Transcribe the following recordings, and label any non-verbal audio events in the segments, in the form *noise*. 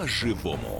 по-живому.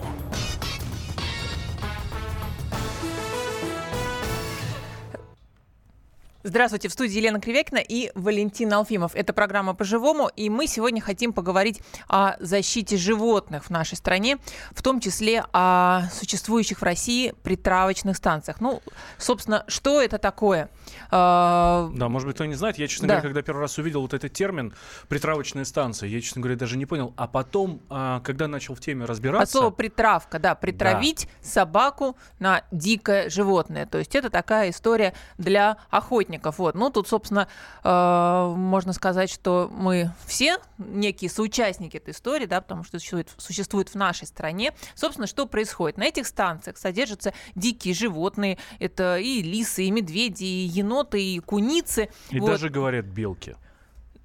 Здравствуйте, в студии Елена Кривякина и Валентин Алфимов. Это программа «По-живому», и мы сегодня хотим поговорить о защите животных в нашей стране, в том числе о существующих в России притравочных станциях. Ну, собственно, что это такое? А, да, может быть, кто не знает. Я, честно да. говоря, когда первый раз увидел вот этот термин «притравочная станция», я, честно говоря, даже не понял. А потом, а, когда начал в теме разбираться... От слова «притравка», да, притравить да. собаку на дикое животное. То есть это такая история для охотников работников. Вот. Ну, тут, собственно, э, можно сказать, что мы все некие соучастники этой истории, да, потому что существует, существует в нашей стране. Собственно, что происходит? На этих станциях содержатся дикие животные. Это и лисы, и медведи, и еноты, и куницы. И вот. даже, говорят, белки.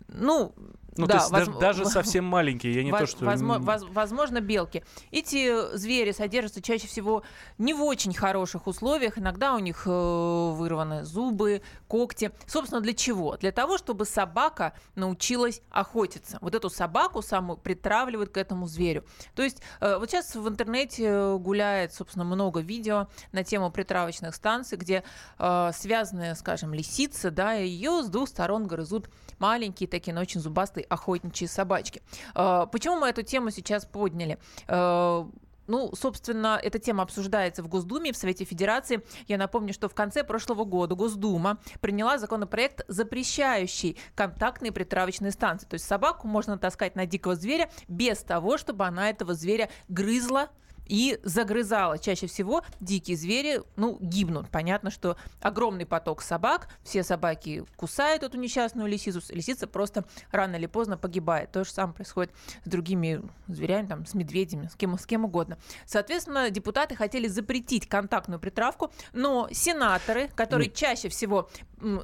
Ну, ну, да, то есть воз... даже, даже совсем маленькие, я не воз... то, что... Возможно, возможно, белки. Эти звери содержатся чаще всего не в очень хороших условиях. Иногда у них э, вырваны зубы, когти. Собственно, для чего? Для того, чтобы собака научилась охотиться. Вот эту собаку саму притравливают к этому зверю. То есть э, вот сейчас в интернете гуляет, собственно, много видео на тему притравочных станций, где э, связанная, скажем, лисица, да, ее с двух сторон грызут маленькие такие, но очень зубастые охотничьи собачки. А, почему мы эту тему сейчас подняли? А, ну, собственно, эта тема обсуждается в Госдуме, в Совете Федерации. Я напомню, что в конце прошлого года Госдума приняла законопроект, запрещающий контактные притравочные станции. То есть собаку можно таскать на дикого зверя без того, чтобы она этого зверя грызла, и загрызала. Чаще всего дикие звери, ну, гибнут. Понятно, что огромный поток собак, все собаки кусают эту несчастную лисицу, лисица просто рано или поздно погибает. То же самое происходит с другими зверями, там, с медведями, с кем, с кем угодно. Соответственно, депутаты хотели запретить контактную притравку, но сенаторы, которые чаще всего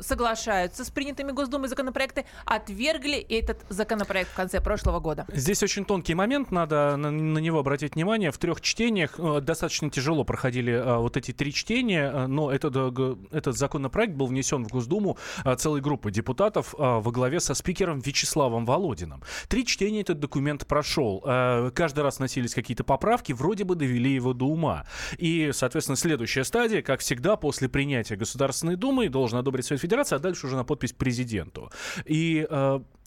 соглашаются с принятыми Госдумой законопроекты, отвергли этот законопроект в конце прошлого года. Здесь очень тонкий момент, надо на, на него обратить внимание. В трех чтениях э, достаточно тяжело проходили э, вот эти три чтения, э, но этот, этот законопроект был внесен в Госдуму целой группы депутатов во главе со спикером Вячеславом Володиным. Три чтения этот документ прошел. Каждый раз носились какие-то поправки, вроде бы довели его до ума. И, соответственно, следующая стадия, как всегда, после принятия Государственной Думы должен одобрить Совет Федерации, а дальше уже на подпись президенту. И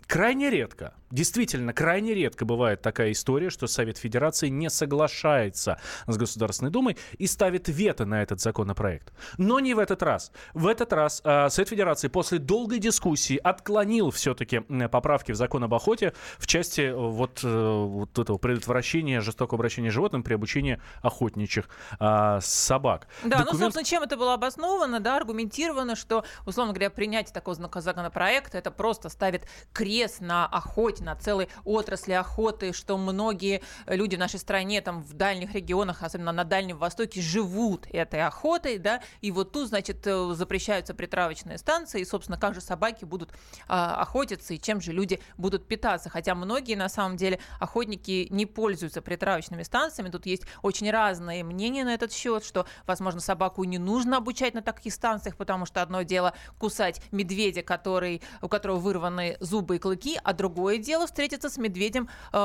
крайне редко Действительно, крайне редко бывает такая история, что Совет Федерации не соглашается с Государственной Думой и ставит вето на этот законопроект. Но не в этот раз. В этот раз э, Совет Федерации после долгой дискуссии отклонил все-таки поправки в закон об охоте в части э, вот, э, вот этого предотвращения жестокого обращения животным при обучении охотничьих э, собак. Да, Документ... ну, собственно, чем это было обосновано, да, аргументировано, что, условно говоря, принятие такого законопроекта это просто ставит крест на охоте на целой отрасли охоты, что многие люди в нашей стране, там в дальних регионах, особенно на Дальнем Востоке, живут этой охотой, да, и вот тут, значит, э, запрещаются притравочные станции, и, собственно, как же собаки будут а, охотиться, и чем же люди будут питаться. Хотя многие, на самом деле, охотники не пользуются притравочными станциями, тут есть очень разные мнения на этот счет, что, возможно, собаку не нужно обучать на таких станциях, потому что одно дело кусать медведя, который, у которого вырваны зубы и клыки, а другое дело встретиться с медведем э,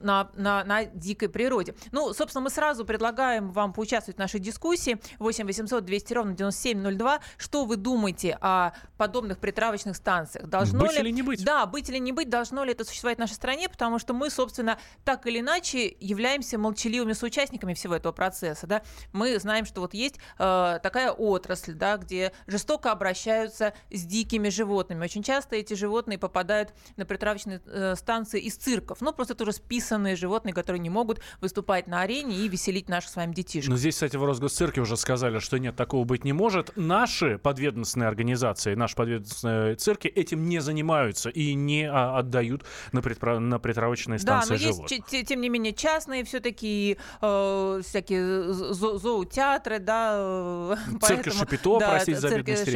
на, на, на дикой природе. Ну, собственно, мы сразу предлагаем вам поучаствовать в нашей дискуссии. 8 800 200 ровно 9702. Что вы думаете о подобных притравочных станциях? Должно быть ли... или не быть? Да, быть или не быть, должно ли это существовать в нашей стране, потому что мы, собственно, так или иначе являемся молчаливыми соучастниками всего этого процесса. Да? Мы знаем, что вот есть э, такая отрасль, да, где жестоко обращаются с дикими животными. Очень часто эти животные попадают на притравочные э, станции из цирков. Ну, просто тоже списанные животные, которые не могут выступать на арене и веселить наших с вами детишек. Но здесь, кстати, в Росгосцирке уже сказали, что нет, такого быть не может. Наши подведомственные организации, наши подведомственные цирки этим не занимаются и не а, отдают на, предпра- на притравочные станции да, но животных. есть, тем не менее, частные все-таки э, всякие зо- зоотеатры, да. Э, цирк поэтому, Шапито, да, простите за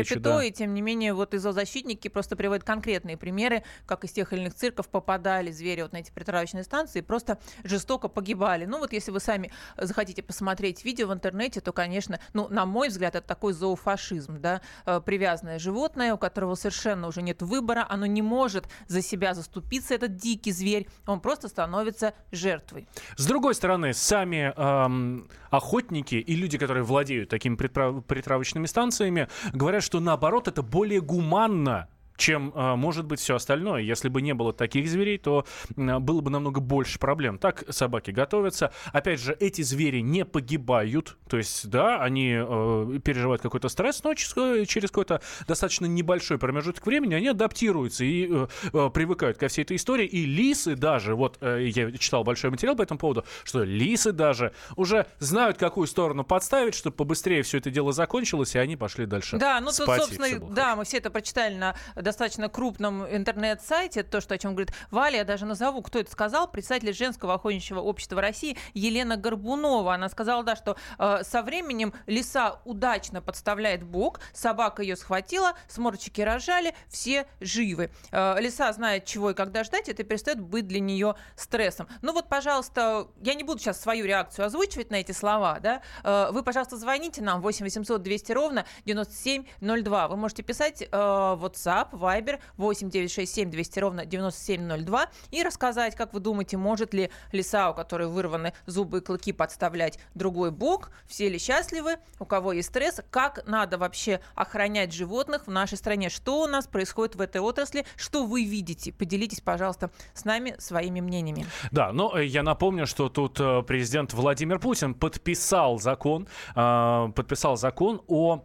Шапито, да. и тем не менее, вот и зоозащитники просто приводят конкретные примеры, как из тех или иных цирков попадали звери вот на эти притравочные станции и просто жестоко погибали. Ну вот если вы сами захотите посмотреть видео в интернете, то, конечно, ну, на мой взгляд, это такой зоофашизм, да, э, привязанное животное, у которого совершенно уже нет выбора, оно не может за себя заступиться, этот дикий зверь, он просто становится жертвой. С другой стороны, сами эм, охотники и люди, которые владеют такими притравочными станциями, говорят, что наоборот это более гуманно чем э, может быть все остальное. Если бы не было таких зверей, то э, было бы намного больше проблем. Так собаки готовятся. Опять же, эти звери не погибают. То есть, да, они э, переживают какой-то стресс, но через, через какой-то достаточно небольшой промежуток времени они адаптируются и э, э, привыкают ко всей этой истории. И лисы даже, вот э, я читал большой материал по этому поводу, что лисы даже уже знают, какую сторону подставить, чтобы побыстрее все это дело закончилось, и они пошли дальше. Да, ну тут, собственно, да, мы все это прочитали на достаточно крупном интернет-сайте, то, что, о чем говорит Валя, я даже назову, кто это сказал, представитель женского охотничьего общества России Елена Горбунова. Она сказала, да, что э, со временем лиса удачно подставляет бок, собака ее схватила, сморчики рожали, все живы. Э, лиса знает, чего и когда ждать, это перестает быть для нее стрессом. Ну вот, пожалуйста, я не буду сейчас свою реакцию озвучивать на эти слова, да, э, вы, пожалуйста, звоните нам 8 800 200 ровно 9702. Вы можете писать э, WhatsApp, Viber 8 967 200 ровно 9702 и рассказать, как вы думаете, может ли лиса, у которой вырваны зубы и клыки, подставлять другой бок, все ли счастливы, у кого есть стресс, как надо вообще охранять животных в нашей стране, что у нас происходит в этой отрасли, что вы видите. Поделитесь, пожалуйста, с нами своими мнениями. Да, но э, я напомню, что тут э, президент Владимир Путин подписал закон, э, подписал закон о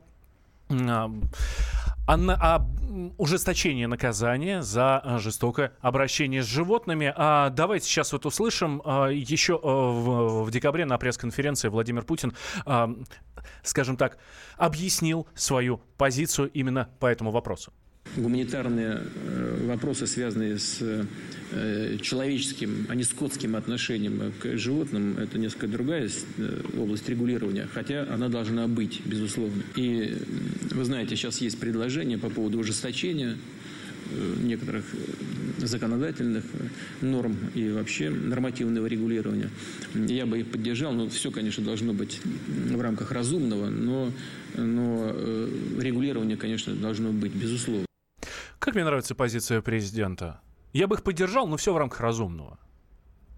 о, о ужесточении наказания за э, жестокое обращение с животными. А давайте сейчас вот услышим. А, еще э, в, в декабре на пресс-конференции Владимир Путин, а, скажем так, объяснил свою позицию именно по этому вопросу гуманитарные э, вопросы, связанные с э, человеческим, а не скотским отношением к животным, это несколько другая э, область регулирования, хотя она должна быть, безусловно. И вы знаете, сейчас есть предложение по поводу ужесточения некоторых законодательных норм и вообще нормативного регулирования. Я бы их поддержал, но все, конечно, должно быть в рамках разумного, но, но регулирование, конечно, должно быть, безусловно. Как мне нравится позиция президента. Я бы их поддержал, но все в рамках разумного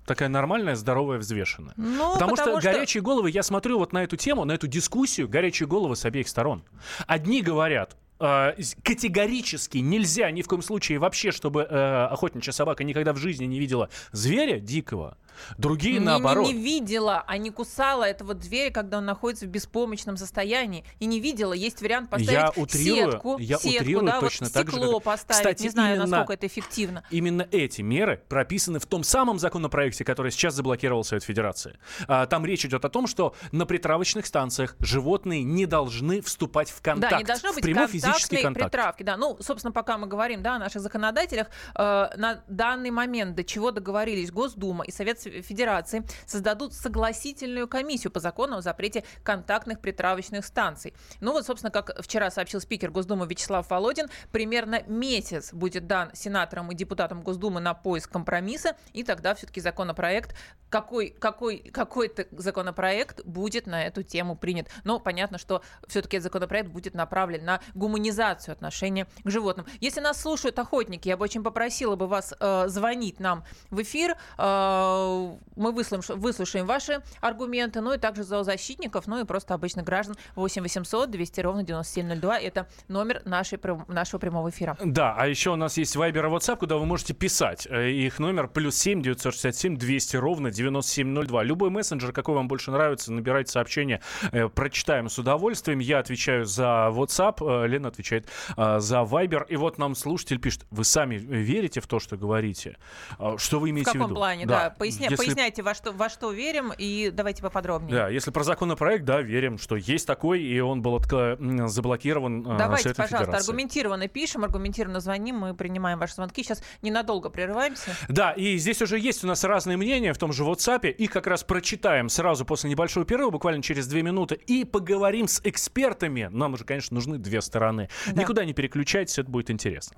такая нормальная, здоровая, взвешенная. Ну, потому, потому что, что горячие головы, я смотрю вот на эту тему, на эту дискуссию, горячие головы с обеих сторон. Одни говорят, э, категорически нельзя ни в коем случае вообще, чтобы э, охотничья собака никогда в жизни не видела зверя дикого. Другие не, наоборот. Не, не видела, а не кусала этого зверя, когда он находится в беспомощном состоянии. И не видела. Есть вариант поставить я утрирую, сетку, я сетку, утрирую да, точно вот так стекло же, поставить. Кстати, не знаю, именно, насколько это эффективно. Именно эти меры прописаны в том самом законопроекте, который сейчас заблокировал Совет Федерации. А, там речь идет о том, что на притравочных станциях животные не должны вступать в контакт. Да, не должно быть прямой физический контакт. притравки. Да. Ну, собственно, пока мы говорим да, о наших законодателях, э, на данный момент до чего договорились Госдума и Совет Федерации, создадут согласительную комиссию по закону о запрете контактных притравочных станций. Ну вот, собственно, как вчера сообщил спикер Госдумы Вячеслав Володин, примерно месяц будет дан сенаторам и депутатам Госдумы на поиск компромисса, и тогда все-таки законопроект, какой, какой, какой-то законопроект будет на эту тему принят. Но понятно, что все-таки законопроект будет направлен на гуманизацию отношения к животным. Если нас слушают охотники, я бы очень попросила бы вас э, звонить нам в эфир. Э, мы выслушаем, выслушаем ваши аргументы, ну и также зоозащитников, ну и просто обычных граждан. 8 800 200 ровно 9702. Это номер нашей, нашего прямого эфира. Да, а еще у нас есть Viber и WhatsApp, куда вы можете писать. Э, их номер плюс 7 967 200 ровно 9702. Любой мессенджер, какой вам больше нравится, набирайте сообщение, э, прочитаем с удовольствием. Я отвечаю за WhatsApp, э, Лена отвечает за Viber. И вот нам слушатель пишет, вы сами верите в то, что говорите? Что вы имеете в, в каком виду? плане, да. да. Поясня, Если... Поясняйте, во что, во что верим, и давайте поподробнее. Да, если про законопроект, да, верим, что есть такой, и он был заблокирован Давайте, пожалуйста, Федерации. аргументированно пишем, аргументированно звоним, мы принимаем ваши звонки. Сейчас ненадолго прерываемся. Да, и здесь уже есть у нас разные мнения в том же WhatsApp. Их как раз прочитаем сразу после небольшого перерыва, буквально через две минуты, и поговорим с экспертами. Нам уже, конечно, нужны две стороны. Да. Никуда не переключайтесь, это будет интересно.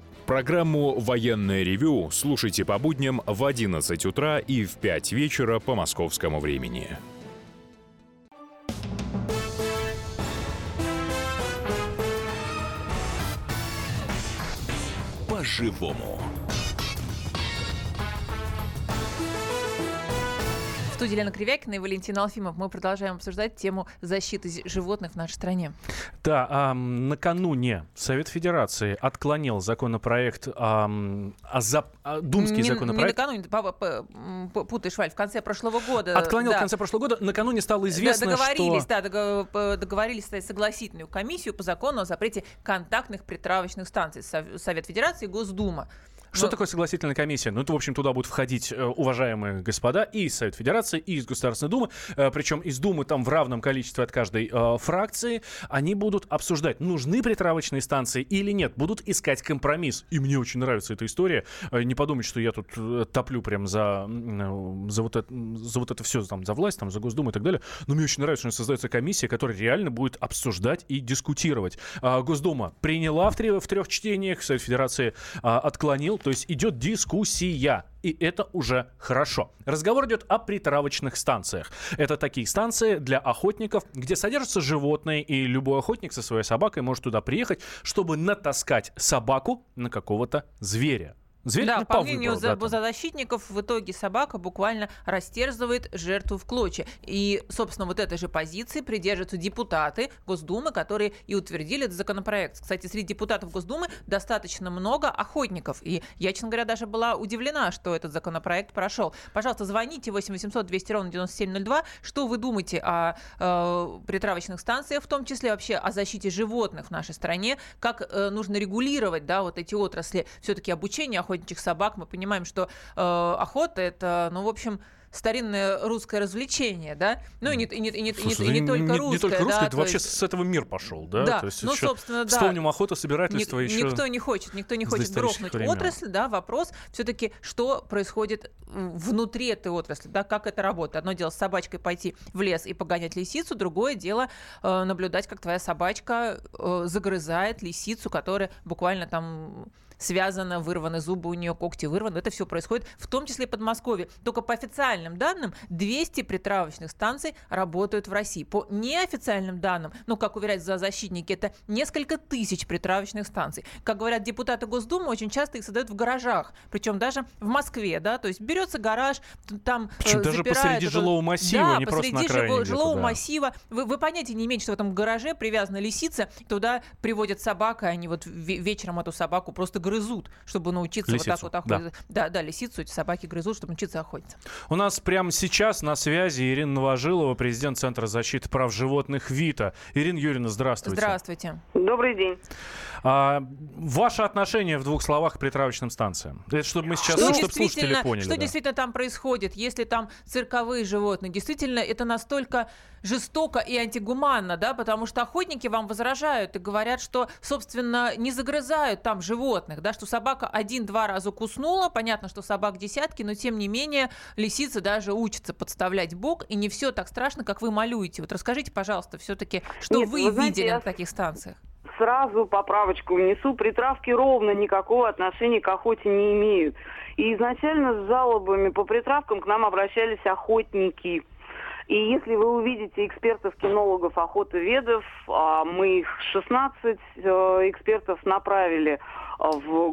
Программу «Военное ревю» слушайте по будням в 11 утра и в 5 вечера по московскому времени. По-живому. Студии Лена Кривякина и Валентина Алфимов мы продолжаем обсуждать тему защиты животных в нашей стране. Да, а, накануне Совет Федерации отклонил законопроект, а, а, за, а, думский не, законопроект. Не накануне, папа, п- м, п- путаешь, Валь, в конце прошлого года. Отклонил да. в конце прошлого года. Накануне стало Да, известно, договорились, что... да, договорились создать согласительную комиссию по закону о запрете контактных притравочных станций. Сов- Совет Федерации и Госдума. Что Но- такое согласительная комиссия? Ну, это, в общем, туда будут входить э, уважаемые господа и из Совета Федерации, и из Государственной Думы. Э, причем из Думы там в равном количестве от каждой э, фракции. Они будут обсуждать, нужны притравочные станции или нет. Будут искать компромисс. И мне очень нравится эта история. Э, не подумать, что я тут топлю прям за, за, вот, это, за вот это все, там, за власть, там, за Госдуму и так далее. Но мне очень нравится, что создается комиссия, которая реально будет обсуждать и дискутировать. А, Госдума приняла в, три- в трех чтениях, Совет Федерации а, отклонил. То есть идет дискуссия. И это уже хорошо. Разговор идет о притравочных станциях. Это такие станции для охотников, где содержатся животные, и любой охотник со своей собакой может туда приехать, чтобы натаскать собаку на какого-то зверя. Зверь Да, по мнению выбору, да, там. защитников, в итоге собака буквально растерзывает жертву в клочья. И, собственно, вот этой же позиции придерживаются депутаты Госдумы, которые и утвердили этот законопроект. Кстати, среди депутатов Госдумы достаточно много охотников. И я, честно говоря, даже была удивлена, что этот законопроект прошел. Пожалуйста, звоните 8 800 200 ровно 9702. Что вы думаете о э, притравочных станциях, в том числе вообще о защите животных в нашей стране? Как э, нужно регулировать да, вот эти отрасли все-таки обучения охотничьих собак? Мы понимаем, что э, охота это, ну, в общем, старинное русское развлечение, да? Ну и не, и не, и не, не- Слушай, и не да только не, русское. не только русское, да, это то вообще есть- с этого мир пошел, да? Да, То есть ну, собственно, да. Вспомним охота, Ник- собирательство еще. Никто не хочет, никто не хочет грохнуть времен. отрасль, да, вопрос все-таки, что происходит внутри этой отрасли, да, как это работает. Одно дело с собачкой пойти в лес и погонять лисицу, другое дело э, наблюдать, как твоя собачка э, загрызает лисицу, которая буквально там связана, вырваны зубы у нее, когти вырваны. Это все происходит в том числе и в Подмосковье. Только по официальным данным 200 притравочных станций работают в России. По неофициальным данным, ну, как уверяют зоозащитники, это несколько тысяч притравочных станций. Как говорят депутаты Госдумы, очень часто их создают в гаражах. Причем даже в Москве, да, то есть берется гараж, там Причем э, даже запирают посреди это- жилого массива, да, не просто на посреди окраине жило- где-то, жилого да. массива. Вы, вы понятия не имеете, что в этом гараже привязана лисица, туда приводят собаку, и они вот ве- вечером эту собаку просто грызут, чтобы научиться Лисицу, вот так вот охотиться. Да. да, лисицу эти собаки грызут, чтобы научиться охотиться. У нас прямо сейчас на связи Ирина Новожилова, президент Центра защиты прав животных ВИТА. Ирина Юрьевна, здравствуйте. Здравствуйте. Добрый день. А, ваше отношение в двух словах к притравочным станциям? Это чтобы мы сейчас, Что чтобы слушатели поняли. что да. действительно там происходит, если там цирковые животные? Действительно, это настолько жестоко и антигуманно, да, потому что охотники вам возражают и говорят, что, собственно, не загрызают там животных, да, что собака один-два раза куснула, понятно, что собак десятки, но тем не менее лисица даже учится подставлять бок, и не все так страшно, как вы малюете. Вот расскажите, пожалуйста, все-таки, что Нет, вы вы знаете, видели я на таких станциях? Сразу поправочку внесу. Притравки ровно никакого отношения к охоте не имеют. И изначально с жалобами по притравкам к нам обращались охотники. И если вы увидите экспертов-кинологов, охотоведов, а мы их 16 э, экспертов направили в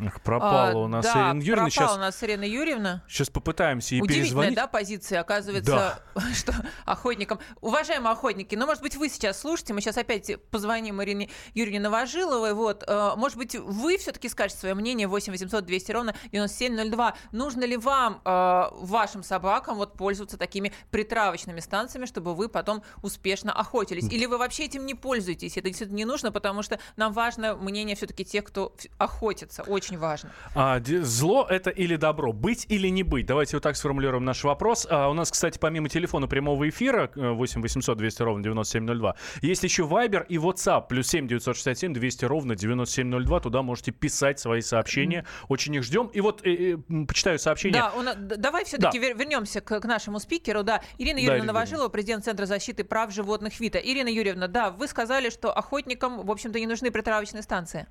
Эх, пропала А, у нас да, Ирина Юрьевна. пропала Сейчас, у нас Ирина Юрьевна. сейчас попытаемся ей Удивительная, перезвонить. да, позиция, оказывается, *laughs* что охотникам... Уважаемые охотники, ну, может быть, вы сейчас слушаете, мы сейчас опять позвоним Ирине Юрьевне Новожиловой, вот, э, может быть, вы все-таки скажете свое мнение, 8 800 200 ровно 9702. Нужно ли вам, э, вашим собакам, вот, пользоваться такими притравочными станциями, чтобы вы потом успешно охотились? Или вы вообще этим не пользуетесь? Это действительно не нужно, потому что нам важно мнение все-таки тех, кто охотится, очень важно. А, зло это или добро? Быть или не быть? Давайте вот так сформулируем наш вопрос. А, у нас, кстати, помимо телефона прямого эфира э, 8 800 200 ровно 9702, есть еще Viber и WhatsApp. Плюс 7 967 200 ровно 9702. Туда можете писать свои сообщения. Очень их ждем. И вот э, э, почитаю сообщение. Да, д- давай все-таки вернемся к, к нашему спикеру. Да, Ирина Да, Юрьевна Ирина Новожилова, президент Центра защиты прав животных ВИТА. Ирина Юрьевна, да, вы сказали, что охотникам, в общем-то, не нужны притравочные станции.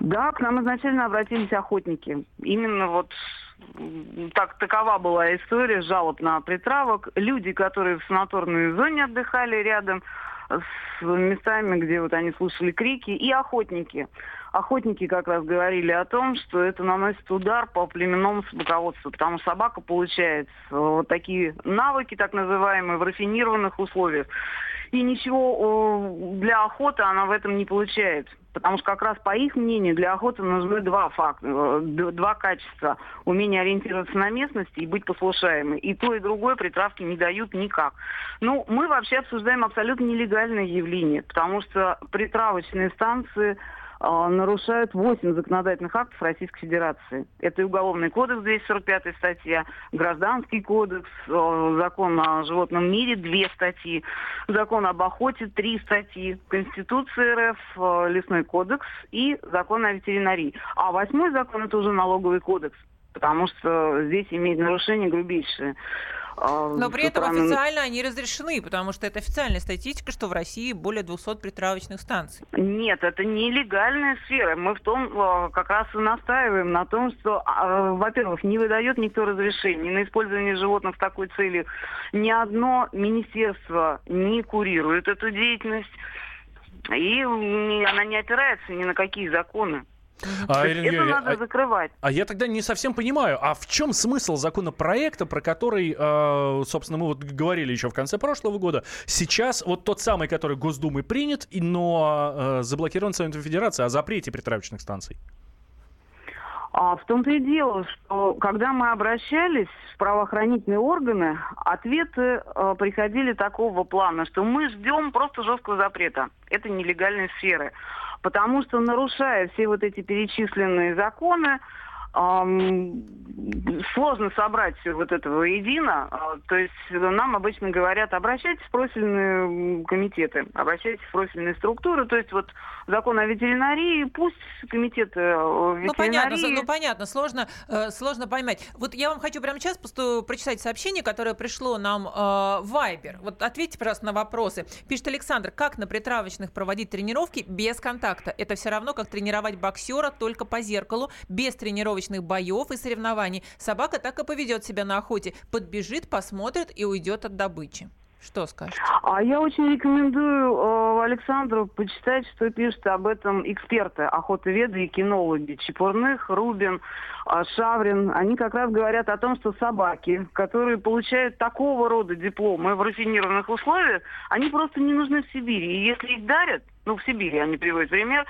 Да, к нам изначально обратились охотники. Именно вот так такова была история жалоб на притравок. Люди, которые в санаторной зоне отдыхали рядом с местами, где вот они слушали крики, и охотники. Охотники как раз говорили о том, что это наносит удар по племенному собаководству, потому что собака получает э, вот такие навыки, так называемые, в рафинированных условиях. И ничего э, для охоты она в этом не получает. Потому что как раз по их мнению для охоты нужны два факта, э, два качества. Умение ориентироваться на местности и быть послушаемой. И то, и другое притравки не дают никак. Ну, мы вообще обсуждаем абсолютно нелегальное явление, потому что притравочные станции нарушают 8 законодательных актов Российской Федерации. Это и Уголовный кодекс, 245 статья, Гражданский кодекс, э, Закон о животном мире, две статьи, Закон об охоте, три статьи, Конституция РФ, э, Лесной кодекс и Закон о ветеринарии. А восьмой закон это уже налоговый кодекс, потому что здесь имеет нарушение грубейшее. э, Но при этом стороны- официально они разрешены, потому что это официальная статистика, что в России более 200 притравочных станций. Нет, это нелегальная сфера. Мы в том э, как раз и настаиваем на том, что, э, во-первых, не выдает никто разрешений на использование животных в такой цели. Ни одно министерство не курирует эту деятельность. И она не опирается ни на какие законы. А, Ирина это надо а- закрывать. А я тогда не совсем понимаю, а в чем смысл законопроекта, про который, э, собственно, мы вот говорили еще в конце прошлого года, сейчас вот тот самый, который Госдумой принят, но э, заблокирован Советом Федерации о запрете притравочных станций? А в том-то и дело, что когда мы обращались в правоохранительные органы, ответы э, приходили такого плана, что мы ждем просто жесткого запрета. Это нелегальные сферы. Потому что, нарушая все вот эти перечисленные законы, сложно собрать все вот это воедино. А, То есть нам обычно говорят, обращайтесь в профильные комитеты, обращайтесь в профильные структуры. То есть вот закон о ветеринарии, пусть комитеты э, Ну понятно, ветеринарии... ну понятно, сложно, э, сложно поймать. Вот я вам хочу прямо сейчас просто прочитать сообщение, которое пришло нам э, в Viber. Вот ответьте, пожалуйста, на вопросы. Пишет Александр, как на притравочных проводить тренировки без контакта? Это все равно, как тренировать боксера только по зеркалу, без тренировочных боев и соревнований. Собака так и поведет себя на охоте. Подбежит, посмотрит и уйдет от добычи. Что скажете? А я очень рекомендую э, Александру почитать, что пишут об этом эксперты, охотоведы и кинологи. Чепурных, Рубин, э, Шаврин. Они как раз говорят о том, что собаки, которые получают такого рода дипломы в рафинированных условиях, они просто не нужны в Сибири. И если их дарят, ну, в Сибири они приводят пример,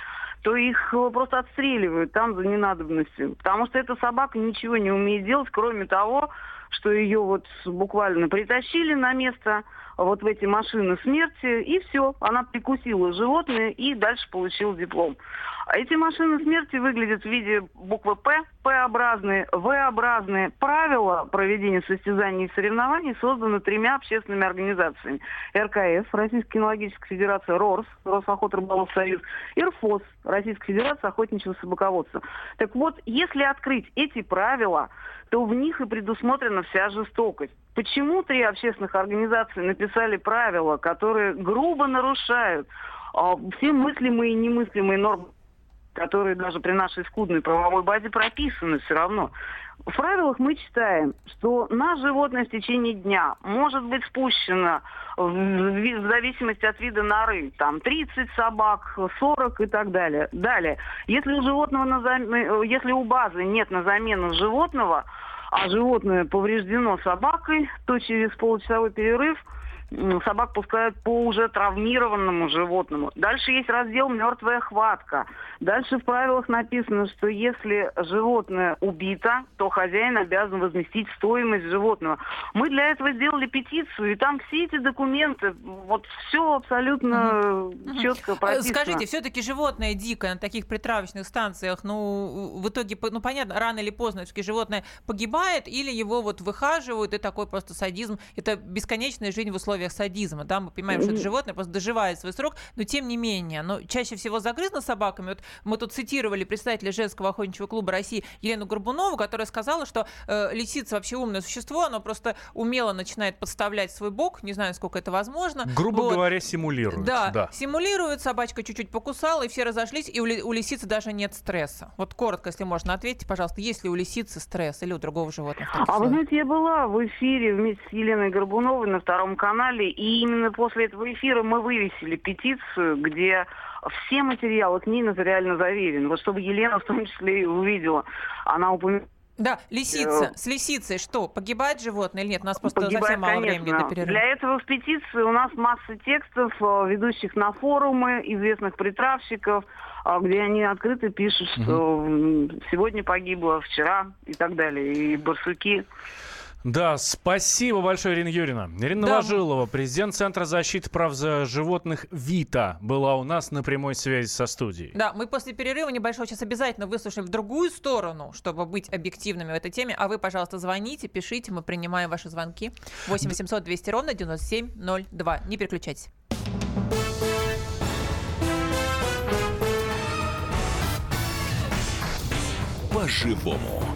то их э, просто отстреливают там за ненадобностью. Потому что эта собака ничего не умеет делать, кроме того, что ее вот буквально притащили на место вот в эти машины смерти, и все, она прикусила животное и дальше получила диплом. А эти машины смерти выглядят в виде буквы П, П-образные, В-образные. Правила проведения состязаний и соревнований созданы тремя общественными организациями. РКФ, Российская кинологическая федерация, РОРС, Росохотрыболов союз, и РФОС, Российская федерация охотничьего собаководства. Так вот, если открыть эти правила, то в них и предусмотрена вся жестокость. Почему три общественных организации написали правила, которые грубо нарушают а, все мыслимые и немыслимые нормы которые даже при нашей скудной правовой базе прописаны все равно. В правилах мы читаем, что на животное в течение дня может быть спущено в, зависимости от вида норы, там 30 собак, 40 и так далее. Далее, если у животного на зам... если у базы нет на замену животного, а животное повреждено собакой, то через получасовой перерыв – собак пускают по уже травмированному животному. Дальше есть раздел «Мертвая хватка». Дальше в правилах написано, что если животное убито, то хозяин обязан возместить стоимость животного. Мы для этого сделали петицию, и там все эти документы, вот все абсолютно угу. четко э, прописано. Скажите, все-таки животное дикое на таких притравочных станциях, ну, в итоге, ну, понятно, рано или поздно все-таки животное погибает, или его вот выхаживают, и такой просто садизм. Это бесконечная жизнь в условиях условиях садизма, да, мы понимаем, что это животное просто доживает свой срок, но тем не менее, но чаще всего загрызно собаками. Вот мы тут цитировали представителя женского охотничьего клуба России Елену Горбунову, которая сказала, что э, лисица вообще умное существо, оно просто умело начинает подставлять свой бок, не знаю, сколько это возможно. Грубо вот. говоря, симулирует. Да, да, симулирует, собачка чуть-чуть покусала, и все разошлись, и у, ли, у лисицы даже нет стресса. Вот коротко, если можно, ответьте, пожалуйста, есть ли у лисицы стресс или у другого животного? А вы знаете, я была в эфире вместе с Еленой Горбуновой на втором канале, канале. И именно после этого эфира мы вывесили петицию, где все материалы к ней нотариально заверены. Вот чтобы Елена в том числе и увидела. Она упомянула да, лисица. С лисицей что, погибает животное или нет? У нас просто погибает, совсем мало конечно. времени до перерыва. Для этого в петиции у нас масса текстов, э, ведущих на форумы известных притравщиков, э, где они открыто пишут, что угу. сегодня погибло, вчера и так далее. И барсуки. Да, спасибо большое, Ирина Юрьевна. Ирина да. Ложилова, президент Центра защиты прав за животных ВИТА, была у нас на прямой связи со студией. Да, мы после перерыва небольшого сейчас обязательно выслушаем в другую сторону, чтобы быть объективными в этой теме. А вы, пожалуйста, звоните, пишите, мы принимаем ваши звонки. 8 800 200 ровно 9702. Не переключайтесь. По-живому.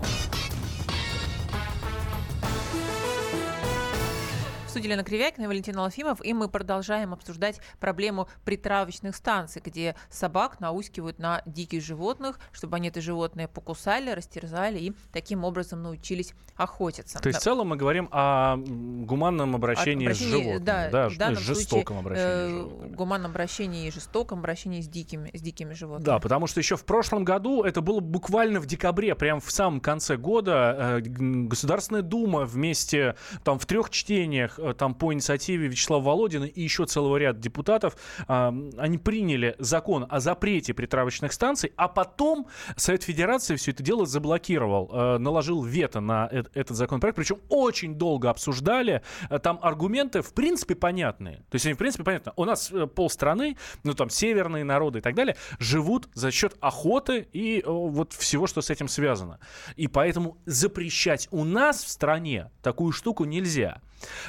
Студии Лена Кривякина и Валентин Алфимов, и мы продолжаем обсуждать проблему притравочных станций, где собак наускивают на диких животных, чтобы они это животное покусали, растерзали и таким образом научились охотиться. То есть да. в целом мы говорим о гуманном обращении, обращении с животными, да, да, в данном жестоком случае, обращении. Э, гуманном обращении и жестоком обращении с дикими, с дикими животными. Да, потому что еще в прошлом году, это было буквально в декабре, прям в самом конце года, э, Государственная Дума вместе там в трех чтениях Э, там по инициативе Вячеслава Володина и еще целого ряда депутатов, они приняли закон о запрете притравочных станций, а потом Совет Федерации все это дело заблокировал, э, наложил вето на этот законопроект, причем очень долго обсуждали, э, там аргументы в принципе понятные, то есть они в принципе понятны. У нас полстраны, ну там северные народы и так далее, живут за счет охоты и вот всего, что с этим связано. И поэтому запрещать у нас в стране такую штуку нельзя.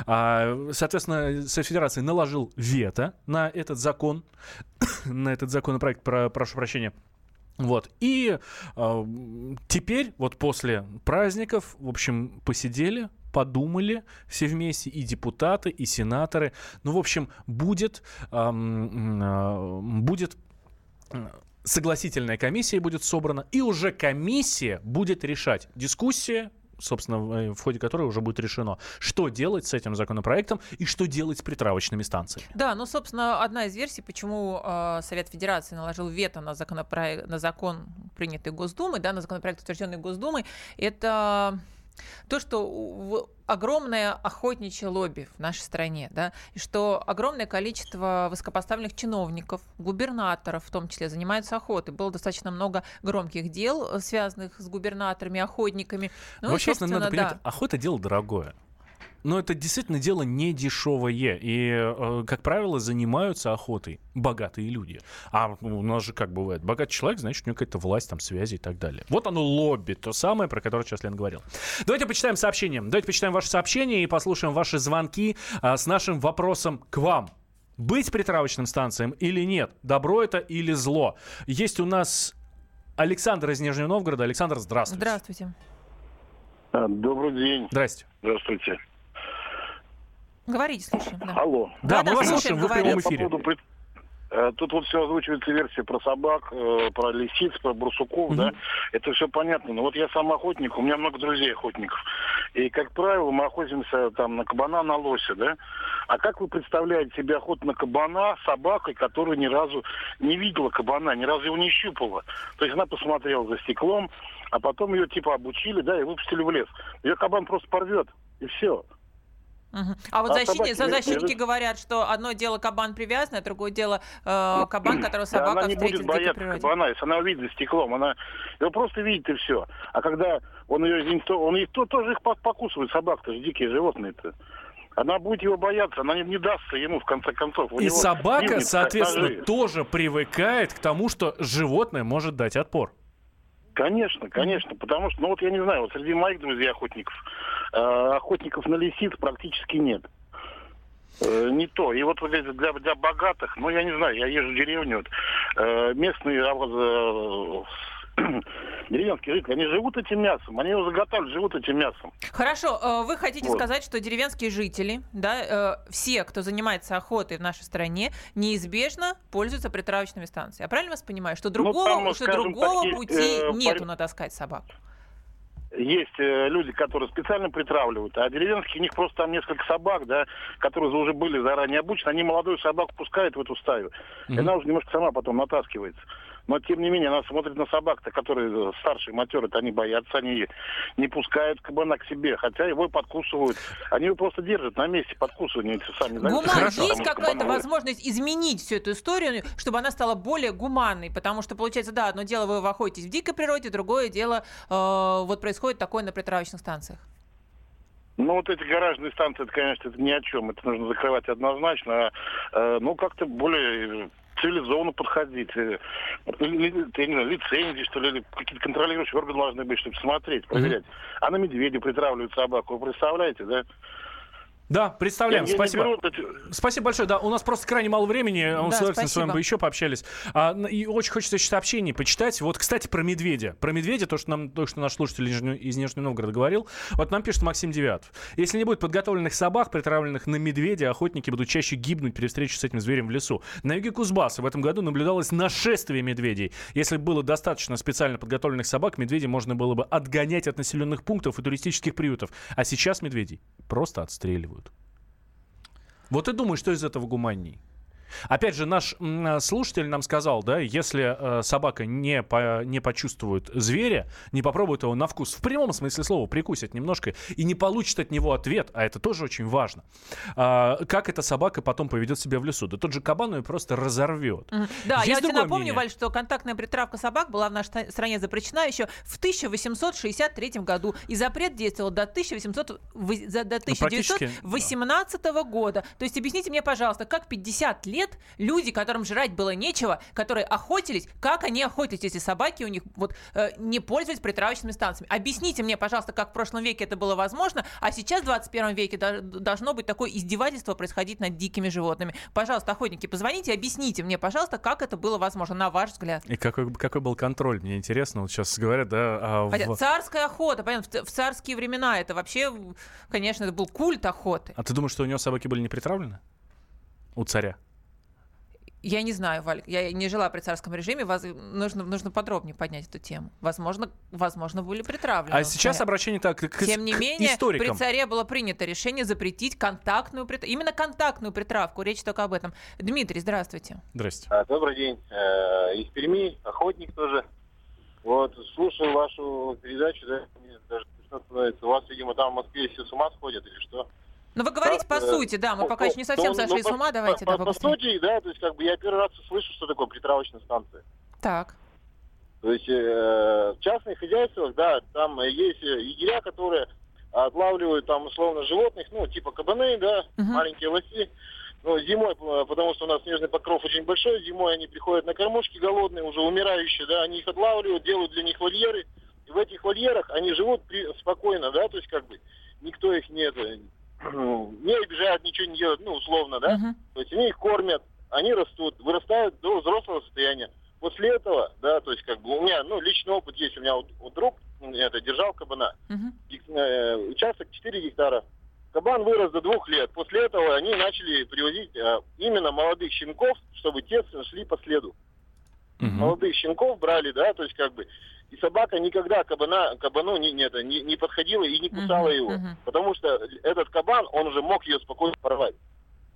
А, соответственно, Совет Федерации наложил вето на этот закон, *coughs* на этот законопроект, про, прошу прощения. Вот. И э, теперь, вот после праздников, в общем, посидели, подумали все вместе, и депутаты, и сенаторы. Ну, в общем, будет, э, будет согласительная комиссия будет собрана, и уже комиссия будет решать. Дискуссия собственно, в ходе которой уже будет решено, что делать с этим законопроектом и что делать с притравочными станциями. Да, ну, собственно, одна из версий, почему э, Совет Федерации наложил вето на, законопроект, на закон, принятый Госдумой, да, на законопроект, утвержденный Госдумой, это То, что огромное охотничье лобби в нашей стране, да, и что огромное количество высокопоставленных чиновников, губернаторов в том числе, занимаются охотой. Было достаточно много громких дел, связанных с губернаторами, охотниками. Ну, Вообще, надо понять, да. охота дело дорогое. Но это действительно дело не дешевое. И, э, как правило, занимаются охотой богатые люди. А у нас же как бывает? Богатый человек, значит, у него какая-то власть, там, связи и так далее. Вот оно лобби, то самое, про которое сейчас Лен говорил. Давайте почитаем сообщения. Давайте почитаем ваши сообщения и послушаем ваши звонки а, с нашим вопросом к вам. Быть притравочным станциям или нет? Добро это или зло? Есть у нас Александр из Нижнего Новгорода. Александр, здравствуйте. Здравствуйте. А, добрый день. Здрасте. Здравствуйте. Говорите, слушаем. Да. Алло. Да, да мы вас слушаем, вы в прямом эфире. По поводу Э, тут вот все озвучивается версия про собак, э, про лисиц, про барсуков, mm-hmm. да. Это все понятно. Но вот я сам охотник, у меня много друзей охотников. И, как правило, мы охотимся там на кабана, на лося, да. А как вы представляете себе охоту на кабана собакой, которая ни разу не видела кабана, ни разу его не щупала? То есть она посмотрела за стеклом, а потом ее типа обучили, да, и выпустили в лес. Ее кабан просто порвет, и все. Угу. А вот а защитники, защитники говорят, что одно дело кабан привязанный, а другое дело э, кабан, которого собака она не будет бояться кабана, если она увидит за стеклом, она его просто видит и все. А когда он ее, он их то, тоже их покусывает, собак-то же дикие животные-то. Она будет его бояться, она не, не дастся ему в конце концов. У и собака, бивнет, соответственно, тоже привыкает к тому, что животное может дать отпор. Конечно, конечно, потому что, ну вот я не знаю, вот среди моих друзей охотников, э, охотников на лисиц практически нет. Э, не то. И вот для, для богатых, ну я не знаю, я езжу в деревню, вот, э, местные э, *clears throat* деревенские жители, они живут этим мясом, они его заготавливают, живут этим мясом. Хорошо, э, вы хотите вот. сказать, что деревенские жители, да, э, все, кто занимается охотой в нашей стране, неизбежно пользуются притравочными станциями. Я правильно вас понимаю, что ну, другого, ну, там, что другого так, пути э, нету пар... натаскать собаку? есть э, люди, которые специально притравливают, а деревенские, у них просто там несколько собак, да, которые уже были заранее обучены, они молодую собаку пускают в эту стаю, mm-hmm. и она уже немножко сама потом натаскивается. Но, тем не менее, она смотрит на собак-то, которые старшие, матеры, они боятся, они не пускают кабана к себе, хотя его подкусывают. Они его просто держат на месте, подкусывают, сами. Гуман, Хорошо. есть какая-то возможность изменить всю эту историю, чтобы она стала более гуманной? Потому что, получается, да, одно дело вы охотитесь в дикой природе, другое дело э, вот происходит такое на притравочных станциях. Ну, вот эти гаражные станции, это, конечно, это ни о чем. Это нужно закрывать однозначно. А, э, ну, как-то более цивилизованно подходить. Я не знаю, лицензии, что ли, или какие-то контролирующие органы должны быть, чтобы смотреть, проверять. Mm-hmm. А на медведя притравливают собаку. Вы представляете, да? Да, представляем. Я, Спасибо. Я беру... Спасибо большое. Да, у нас просто крайне мало времени. Да, с удовольствием с вами бы еще пообщались. А, и очень хочется еще сообщений почитать. Вот, кстати, про медведя. Про медведя, то, что нам то, что наш слушатель из Нижнего Новгорода говорил. Вот нам пишет Максим Девятов. Если не будет подготовленных собак, притравленных на медведя, охотники будут чаще гибнуть при встрече с этим зверем в лесу. На юге Кузбасса в этом году наблюдалось нашествие медведей. Если было достаточно специально подготовленных собак, медведей можно было бы отгонять от населенных пунктов и туристических приютов. А сейчас медведей просто отстреливают. Вот и думаю, что из этого гуманней. Опять же, наш слушатель нам сказал, да, если э, собака не, по, не почувствует зверя, не попробует его на вкус, в прямом смысле слова, прикусит немножко и не получит от него ответ, а это тоже очень важно, э, как эта собака потом поведет себя в лесу. Да тот же кабан ее просто разорвет. Да, Есть я тебе напомню, мнение? Валь, что контактная притравка собак была в нашей стране запрещена еще в 1863 году, и запрет действовал до, 1800, до 1918 ну, да. года. То есть объясните мне, пожалуйста, как 50 лет лет люди, которым жрать было нечего, которые охотились, как они охотились, если собаки у них вот э, не пользовались притравочными станциями. Объясните мне, пожалуйста, как в прошлом веке это было возможно, а сейчас в 21 веке должно быть такое издевательство происходить над дикими животными. Пожалуйста, охотники, позвоните, объясните мне, пожалуйста, как это было возможно, на ваш взгляд. И какой, какой был контроль, мне интересно, вот сейчас говорят, да... А в... Царская охота, понятно, в, в царские времена это вообще, конечно, это был культ охоты. А ты думаешь, что у него собаки были не притравлены? У царя? Я не знаю, Валь, я не жила при царском режиме, вас, нужно, нужно подробнее поднять эту тему. Возможно, возможно были притравлены. А сейчас царя. обращение так к, Тем не к менее, историкам. при царе было принято решение запретить контактную притравку. Именно контактную притравку, речь только об этом. Дмитрий, здравствуйте. Здравствуйте. А, добрый день. Э, из Перми, охотник тоже. Вот, слушаю вашу передачу, да, мне даже интересно становится. У вас, видимо, там в Москве все с ума сходят или что? Ну, вы говорите по э, сути, да, мы пока еще не совсем ну, сошли ну, с ума, по- давайте, по, да, по побыстрее. сути, да, то есть как бы я первый раз слышу, что такое притравочная станция. Так. То есть э, в частных хозяйствах, да, там есть э, егеря, которые отлавливают там условно животных, ну, типа кабаны, да, Мгм. маленькие лоси. Ну, зимой, э, потому что у нас снежный покров очень большой, зимой они приходят на кормушки голодные, уже умирающие, да, они их отлавливают, делают для них вольеры. И в этих вольерах они живут при- спокойно, да, то есть как бы никто их не, не обижает, ничего не делает, ну, условно, да. Мгм. То есть они их кормят, они растут, вырастают до взрослого состояния. После этого, да, то есть как бы у меня, ну, личный опыт есть, у меня вот, вот друг, это, держал кабана, э, участок 4 гектара. Кабан вырос до двух лет. После этого они начали привозить э, именно молодых щенков, чтобы те шли по следу. Мгм. Молодых щенков брали, да, то есть как бы. И собака никогда кабана, кабану не, не, не, не подходила и не кусала Мгм, его. мгм. Потому что этот кабан, он уже мог ее спокойно порвать.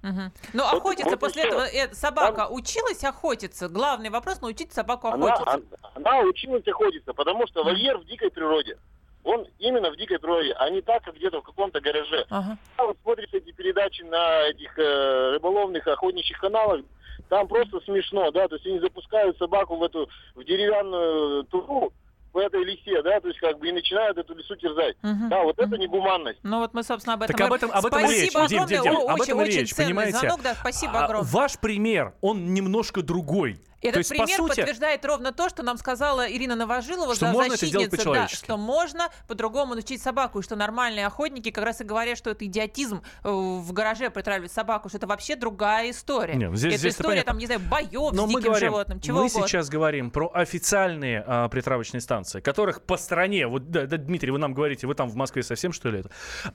Мгм. Ну, Вот- охотиться вот после этого э, собака училась охотиться. Главный вопрос научить собаку Она, охотиться. она, она училась охотиться, потому что вольер в дикой природе. Он именно в дикой природе, а не так, как где-то в каком-то гараже. Ага. А вот смотрите эти передачи на этих э, рыболовных охотничьих каналах, там просто смешно, да, то есть они запускают собаку в эту, в деревянную трубу, в этой лисе, да, то есть как бы и начинают эту лису терзать. Мгм. Да, вот это негуманность. Ну вот мы, собственно, об этом Так об говорим. этом, об этом спасибо речь, Дим, огромное. Дим, Дим, об очень, этом очень речь, понимаете? звонок, да, спасибо А, огромное. Ваш пример, он немножко другой. Этот То есть, пример по сути, подтверждает ровно то, что нам сказала Ирина Новожилова, Что за можно это сделать защитница, да, что можно по-другому научить собаку, и что нормальные охотники как раз и говорят, что это идиотизм э, в гараже притравливать собаку, что это вообще другая история. Не, здесь- это здесь-то история, там, не знаю, боев Но с мы диким говорим, животным, чего мы угодно. сейчас говорим про официальные а, притравочные станции, которых по стране, вот, да, да, Дмитрий, вы нам говорите, вы там в Москве совсем что ли это?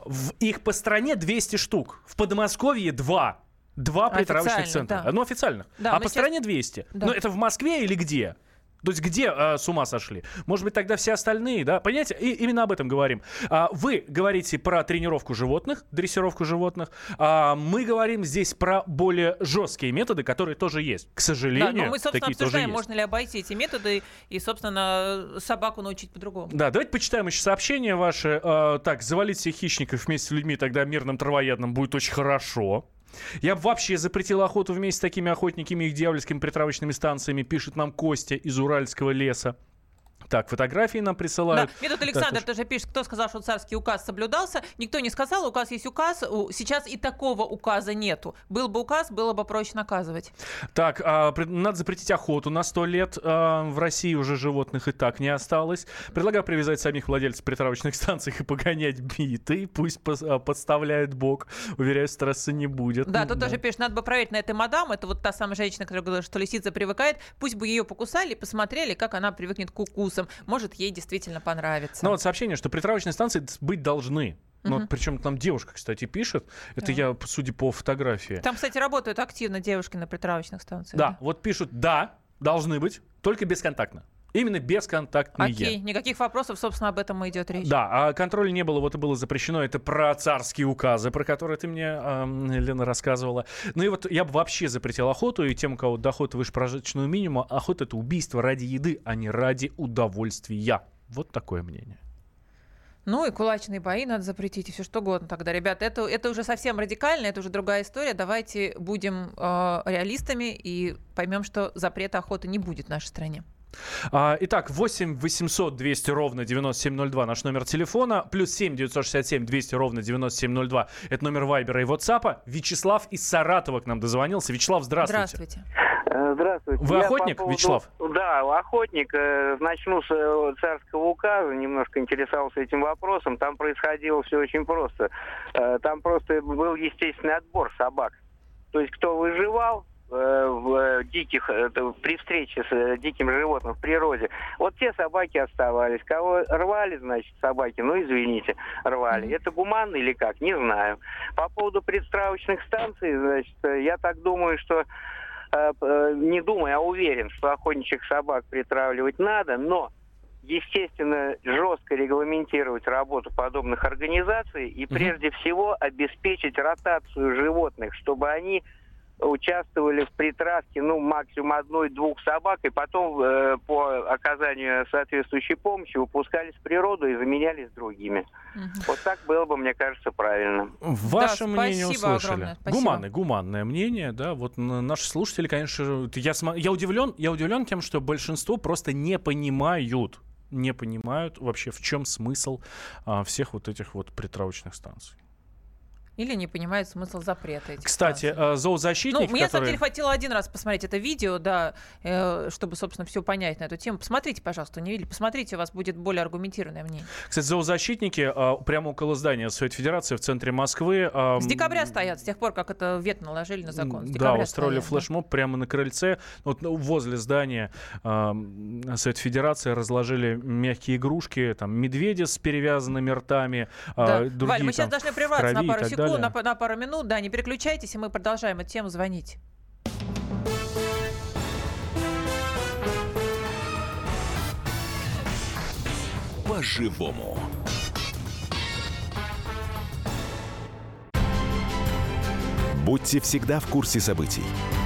В, их по стране 200 штук, в Подмосковье 2. Два притравочных центра. да. Ну, официально. Да, а по сейчас- стране 200. Да. Ну, это в Москве или где? То есть где а, с ума сошли? Может быть, тогда все остальные, да? Понимаете, и, именно об этом говорим. А, вы говорите про тренировку животных, дрессировку животных. А мы говорим здесь про более жесткие методы, которые тоже есть. К Да, сожалению, но мы, собственно, такие тоже обсуждаем, есть. можно ли обойти эти методы и, собственно, собаку научить по-другому. Да, давайте почитаем еще сообщения ваши. Э, так, завалить всех хищников вместе с людьми тогда мирным травоядным будет очень хорошо. Я бы вообще запретил охоту вместе с такими охотниками и их дьявольскими притравочными станциями, пишет нам Костя из Уральского леса. Так, фотографии нам Да. присылают. Мне тут Так, Александр уж. тоже пишет, кто сказал, что царский указ соблюдался. Никто не сказал, указ есть указ. Сейчас и такого указа нету. Был бы указ, было бы проще наказывать. Так, а, надо запретить охоту на 100 лет. А, в России уже животных и так не осталось. Предлагаю привязать самих владельцев притравочных *laughs* станций и погонять биты. Пусть а, подставляют бок. Уверяю, стресса не будет. Да, тут тоже пишет, надо бы проверить на этой мадам. Это вот та самая женщина, которая говорила, что лисица привыкает. Пусть бы ее покусали и посмотрели, как она привыкнет к укусам. Может, ей действительно понравится. Ну вот сообщение, что притравочные станции быть должны. Ну, Мгм. причем там девушка, кстати, пишет. Это Да. я, судя по фотографии. Там, кстати, работают активно девушки на притравочных станциях. Да, вот пишут, да, должны быть, только бесконтактно. Именно бесконтактные. Окей, никаких вопросов, собственно, об этом и идет речь. Да, а контроля не было, вот и было запрещено. Это про царские указы, про которые ты мне, эм, Лена, рассказывала. Ну и вот я бы вообще запретил охоту, и тем, у кого доход выше прожиточного минимума, охота — это убийство ради еды, а не ради удовольствия. Вот такое мнение. Ну и кулачные бои надо запретить, и все что угодно тогда. Ребята, это, это уже совсем радикально, это уже другая история. Давайте будем э, реалистами и поймем, что запрета охоты не будет в нашей стране. А, итак, 8 800 200 ровно 9702 наш номер телефона, плюс 7 967 200 ровно 9702 это номер Вайбера и Ватсапа. Вячеслав из Саратова к нам дозвонился. Вячеслав, здравствуйте. Здравствуйте. Э, Здравствуйте. Вы Я охотник, по поводу- Вячеслав? Да, охотник. Э, Начну с э, царского указа. Немножко интересовался этим вопросом. Там происходило все очень просто. Там просто был естественный отбор собак. То есть кто выживал в э, диких, э, при встрече с э, диким животным в природе, вот те собаки оставались. Кого рвали, значит, собаки, ну, извините, рвали. Это гуманно или как, не знаю. По поводу предстравочных станций, значит, э, я так думаю, что э, э, не думаю, а уверен, что охотничьих собак притравливать надо, но естественно, жестко регламентировать работу подобных организаций и прежде всего обеспечить ротацию животных, чтобы они участвовали в притравке, ну, максимум одной-двух собак, и потом э, по оказанию соответствующей помощи выпускались в природу и заменялись другими. Угу. Вот так было бы, мне кажется, правильно. Ваше да, мнение услышали. Гуманное, гуманное мнение, да. Вот наши слушатели, конечно, я, я удивлен, я удивлен тем, что большинство просто не понимают, не понимают вообще, в чем смысл а, всех вот этих вот притравочных станций. Или не понимает смысл запрета этих Кстати, станций. Э, зоозащитник, Ну, мне, который... на самом деле, хватило один раз посмотреть это видео, да, э, чтобы, собственно, все понять на эту тему. Посмотрите, пожалуйста, не видели? Посмотрите, у вас будет более аргументированное мнение. Кстати, зоозащитники э, прямо около здания Совет Федерации в центре Москвы... С декабря стоят, с тех пор, как это вет наложили на закон. да, устроили стоят, флешмоб да. прямо на крыльце. Вот ну, возле здания Совет Федерации разложили мягкие игрушки, там, медведи с перевязанными ртами, да. другие Валь, мы сейчас должны прерваться на пару секунд далее. на, на пару минут. Да, не переключайтесь, и мы продолжаем эту тему. Звонить. По-живому. Будьте всегда в курсе событий.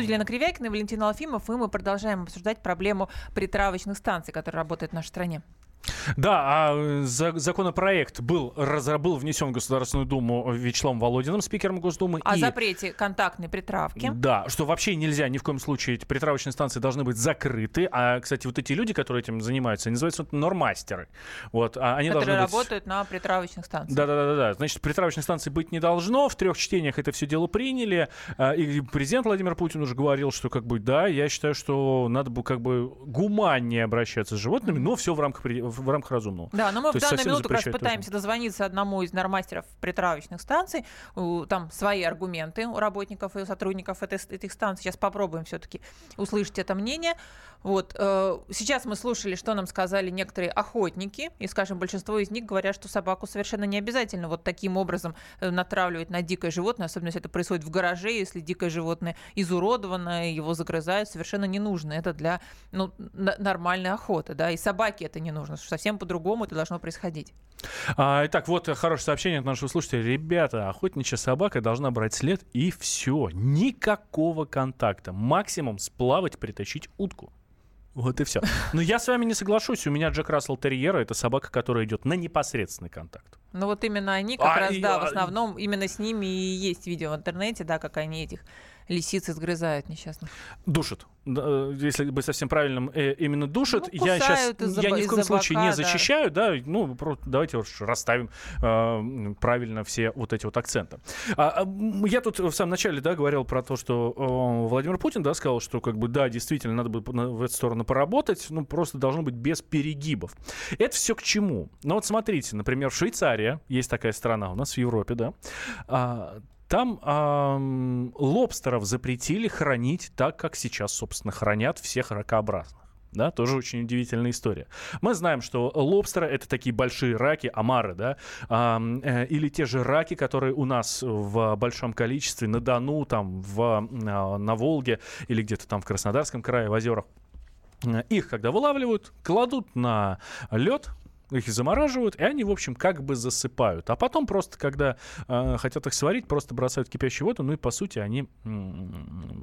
Студии Лена Кривякина и Валентин Алфимов, и мы продолжаем обсуждать проблему притравочных станций, которые работают в нашей стране. Да, а э, законопроект был, был внесен в Государственную Думу Вячеславом Володиным, спикером Госдумы. О и... запрете контактной притравки. Да, что вообще нельзя ни в коем случае, эти притравочные станции должны быть закрыты. А, кстати, вот эти люди, которые этим занимаются, они называются нормастеры. Вот, а они которые должны работают на притравочных станциях. Да-да-да. Значит, притравочных станций быть не должно. В трех чтениях это все дело приняли. А, и президент Владимир Путин уже говорил, что как бы, да, я считаю, что надо бы как бы гуманнее обращаться с животными, но все в рамках в рамках разумного. Да, но мы То в данную минуту как раз пытаемся дозвониться одному из нормастеров притравочных станций. Там свои аргументы у работников и сотрудников этой, этих станций. Сейчас попробуем все-таки услышать это мнение. Вот. Э, сейчас мы слушали, что нам сказали некоторые охотники, и, скажем, большинство из них говорят, что собаку совершенно не обязательно вот таким образом э, натравливать на дикое животное, особенно если это происходит в гараже, если дикое животное изуродовано, его загрызают, совершенно не нужно. Это для ну, нормальной охоты, да, и собаке это не нужно, совсем по-другому это должно происходить. А, итак, вот хорошее сообщение от нашего слушателя. Ребята, охотничья собака должна брать след, и все. Никакого контакта. Максимум сплавать, притащить утку. Вот и все. *laughs* Но я с вами не соглашусь. У меня Джек Рассел Терьера это собака, которая идет на непосредственный контакт. Ну вот именно они как а, раз, и, да, а, в основном именно с ними и есть видео в интернете, да, как они этих лисицы сгрызают несчастных. Душат. Э, если быть совсем правильным, э, именно душат. Ну, я сейчас я ни в коем случае бока, не защищаю, да, ну просто давайте уж расставим э, правильно все вот эти вот акценты. А, а я тут в самом начале, да, говорил про то, что э, Владимир Путин, да, сказал, что как бы да, действительно надо бы в эту сторону поработать, ну просто должно быть без перегибов. Это все к чему? Ну вот смотрите, например, в Швейцарии есть такая страна у нас в Европе, да. А, там эм, лобстеров запретили хранить так, как сейчас, собственно, хранят всех ракообразных. Да, тоже очень удивительная история. Мы знаем, что лобстеры это такие большие раки, омары, да, э, или те же раки, которые у нас в большом количестве на Дону, там, в, э, на Волге или где-то там в Краснодарском крае, в озерах. Их, когда вылавливают, кладут на лед, их замораживают, и они, в общем, как бы засыпают. А потом просто, когда э, хотят их сварить, просто бросают в кипящую воду, ну и по сути они,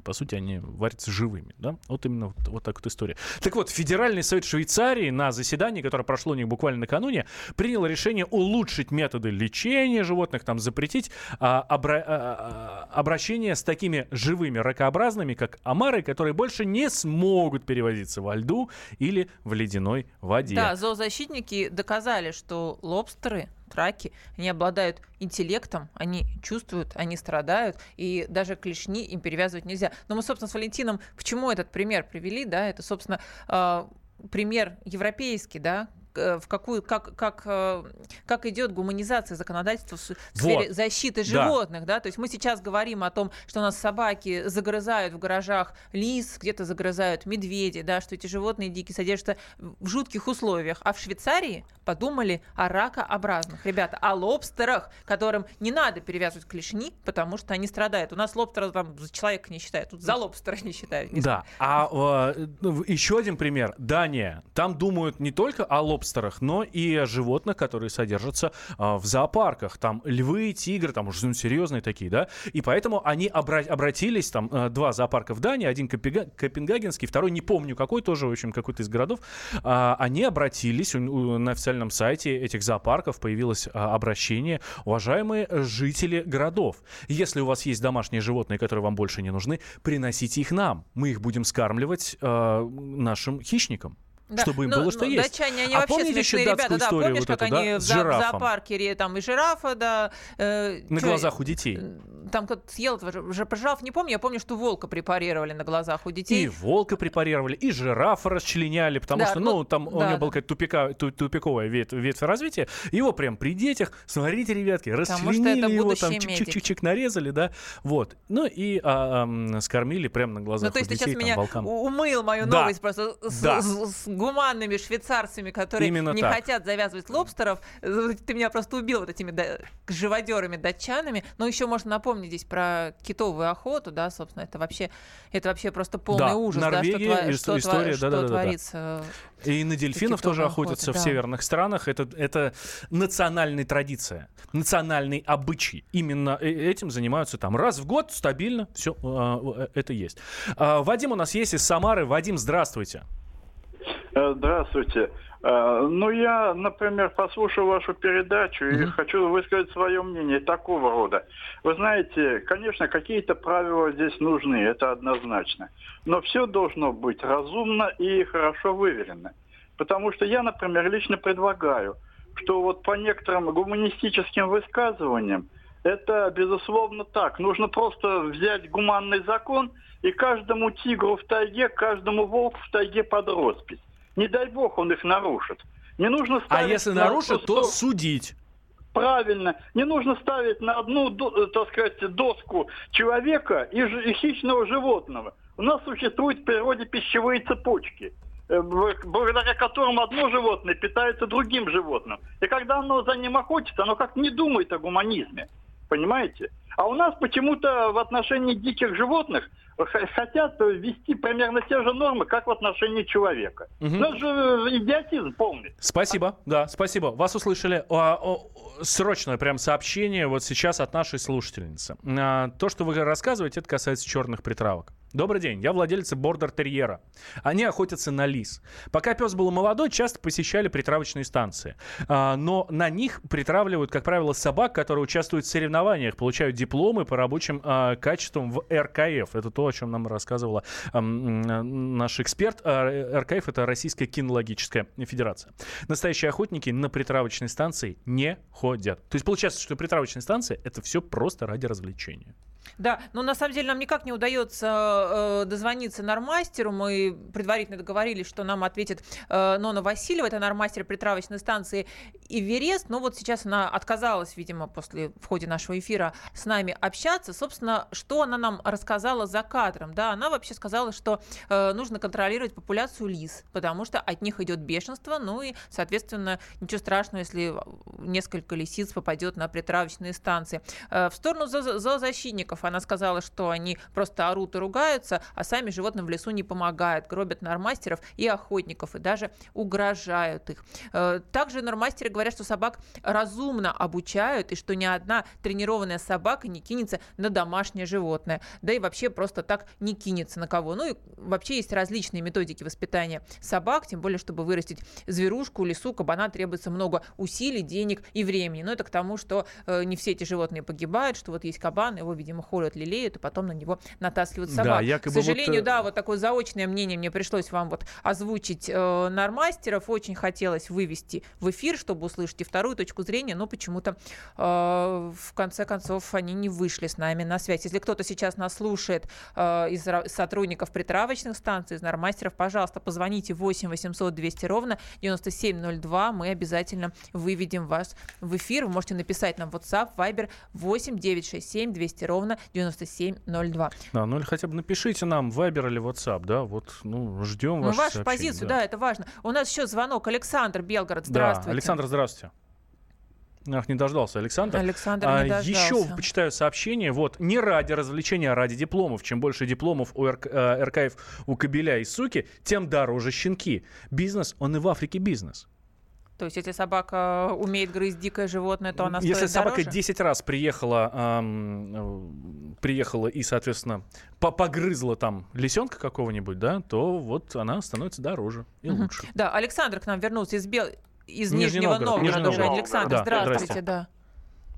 по сути, они варятся живыми. Да? Вот именно вот, вот так вот история. Так вот, Федеральный совет Швейцарии на заседании, которое прошло у них буквально накануне, принял решение улучшить методы лечения животных, там запретить а, обра- а, обращение с такими живыми ракообразными, как омары, которые больше не смогут перевозиться во льду или в ледяной воде. Да, зоозащитники доказали, что лобстеры, траки, они обладают интеллектом, они чувствуют, они страдают, и даже клешни им перевязывать нельзя. Но мы, собственно, с Валентином почему этот пример привели, да, это, собственно, э, пример европейский, да, в какую, как, как, э, как идет гуманизация законодательства в сфере вот. защиты животных. Да. Да? То есть мы сейчас говорим о том, что у нас собаки загрызают в гаражах лис, где-то загрызают медведи, да, что эти животные дикие содержатся в жутких условиях. А в Швейцарии подумали о ракообразных. Ребята, о лобстерах, которым не надо перевязывать клешни, потому что они страдают. У нас лобстера там за человека не считают, тут за лобстера не считают. Не да, а э, еще один пример. Дания. Там думают не только о лобстерах, но и о животных, которые содержатся э, в зоопарках. Там львы, тигры, там уже ну, серьезные такие, да. И поэтому они обра- обратились, там э, два зоопарка в Дании, один Копенга- Копенгагенский, второй не помню какой, тоже, в общем, какой-то из городов. Э, они обратились на официальном сайте этих зоопарков появилось э, обращение, уважаемые жители городов. Если у вас есть домашние животные, которые вам больше не нужны, приносите их нам. Мы их будем скармливать э, нашим хищникам. Да. чтобы им но, было что но, есть. Датчане, они а вообще помните еще ребята, да, помнишь, вот как эту, они да? в зоопарке, там и жирафа, да. Э, на чё, глазах у детей. Там кто-то съел жираф, не помню, я помню, что волка препарировали на глазах у детей. И волка препарировали, и жирафа расчленяли, потому да, что, ну, ну там да, у него да. была какая-то тупика, тупиковая ветвь, ветвь развития, его прям при детях, смотрите, ребятки, расчленили его, там чик-чик-чик нарезали, да, вот. Ну и а, а, скормили прямо на глазах ну, то есть у детей, ты сейчас там, меня волкам. умыл мою да. новость просто да. с, с гуманными швейцарцами, которые Именно не так. хотят завязывать лобстеров. Ты меня просто убил вот этими да, живодерами датчанами. Но еще можно напомнить здесь про китовую охоту, да, собственно, это вообще, это вообще просто полный да, ужас, Норвегия, да, что, что, история, что да, да, творится. Да. И на дельфинов тоже охотятся охоты, в да. северных странах. Это, это национальная традиция, национальный обычай. Именно э, этим занимаются там раз в год стабильно. Все э, это есть. А, Вадим у нас есть из Самары. Вадим, здравствуйте. Э, здравствуйте. Э, ну, я, например, послушал вашу передачу и mm-hmm. хочу высказать свое мнение такого рода. Вы знаете, конечно, какие-то правила здесь нужны, это однозначно. Но все должно быть разумно и хорошо выверено. Потому что я, например, лично предлагаю, что вот по некоторым гуманистическим высказываниям это, безусловно, так. Нужно просто взять гуманный закон и каждому тигру в тайге, каждому волку в тайге под роспись. Не дай бог он их нарушит. Не нужно а ставить а если на нарушит, то судить. Правильно. Не нужно ставить на одну, э, так сказать, доску человека и, и хищного животного. У нас существуют в природе пищевые цепочки э, благодаря которым одно животное питается другим животным. И когда оно за ним охотится, оно как не думает о гуманизме. Понимаете? А у нас почему-то в отношении диких животных хотят ввести примерно те же нормы, как в отношении человека. Угу. Ну, это же э, идиотизм полный. Спасибо, да, спасибо. Вас услышали. О, о, срочное прям сообщение вот сейчас от нашей слушательницы. А, то, что вы рассказываете, это касается черных притравок. Добрый день, я владелец бордер-терьера. Они охотятся на лис. Пока пес был молодой, часто посещали притравочные станции. А, но на них притравливают, как правило, собак, которые участвуют в соревнованиях, получают дипломы по рабочим а, качествам в РКФ. Это то, о чем нам рассказывала наш эксперт. А, РКФ — это Российская кинологическая федерация. Настоящие охотники на притравочной станции не ходят. То есть получается, что притравочная станция — это все просто ради развлечения. Да, но на самом деле нам никак не удается э, дозвониться нормастеру. Мы предварительно договорились, что нам ответит э, Нона Васильева, это нормастер притравочной станции Иверест. Но вот сейчас она отказалась, видимо, после в ходе нашего эфира с нами общаться. Собственно, что она нам рассказала за кадром? Да, она вообще сказала, что э, нужно контролировать популяцию лис, потому что от них идет бешенство, ну и, соответственно, ничего страшного, если несколько лисиц попадет на притравочные станции. Э, в сторону зоозащитников она сказала, что они просто орут и ругаются, а сами животным в лесу не помогают, гробят нормастеров и охотников, и даже угрожают их. Э, также нормастеры говорят, что собак разумно обучают, и что ни одна тренированная собака не кинется на домашнее животное, да и вообще просто так не кинется на кого. Ну и вообще есть различные методики воспитания собак, тем более, чтобы вырастить зверушку, лесу, кабана требуется много усилий, денег и времени. Но это к тому, что э, не все эти животные погибают, что вот есть кабан, его, видимо, по-прежнему холят, лелеют, и потом на него натаскивают собак. Да, якобы К сожалению, вот, э, да, вот такое заочное мнение мне пришлось вам вот озвучить э, нормастеров. Очень хотелось вывести в эфир, чтобы услышать и вторую точку зрения, но почему-то э, в конце концов они не вышли с нами на связь. Если кто-то сейчас нас слушает э, из сотрудников притравочных станций, из нормастеров, пожалуйста, позвоните 8 800 200 ровно 9702. Мы обязательно выведем вас в эфир. Вы можете написать нам в WhatsApp, Viber 8 967 200 ровно 9702. Да, ну или хотя бы напишите нам Viber или WhatsApp, да, вот, ну, ждем Ну, вашу сообщения, позицию, да. это важно. У нас еще звонок. Александр Белгород, Да, здравствуйте. Александр, здравствуйте. Ах, не дождался, Александр. Александр А, не дождался. Еще почитаю сообщение. Вот, не ради развлечения, а ради дипломов. Чем больше дипломов у РК, э, РКФ у кобеля и суки, тем дороже щенки. Бизнес, он и в Африке бизнес. То есть, если собака умеет грызть дикое животное, то она Если собака дороже? 10 раз приехала, ам, э, приехала и, соответственно, по- погрызла там лисенка какого-нибудь, да, то вот она становится дороже и Мгм. лучше. Да, Александр к нам вернулся из, Бел... из Нижнего Новгород, Новгорода. Нижний уже. Новгород. Александр, Да, здравствуйте, здрасте. да.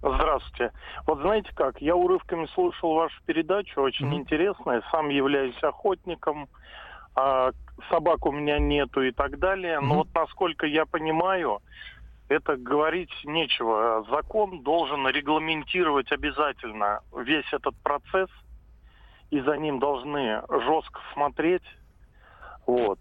Здравствуйте. Вот знаете как, я урывками слушал вашу передачу, очень интересная, сам являюсь охотником, а, собак у меня нету и так далее, но вот насколько я понимаю, это говорить нечего. Закон должен регламентировать обязательно весь этот процесс, и за ним должны жестко смотреть. Вот.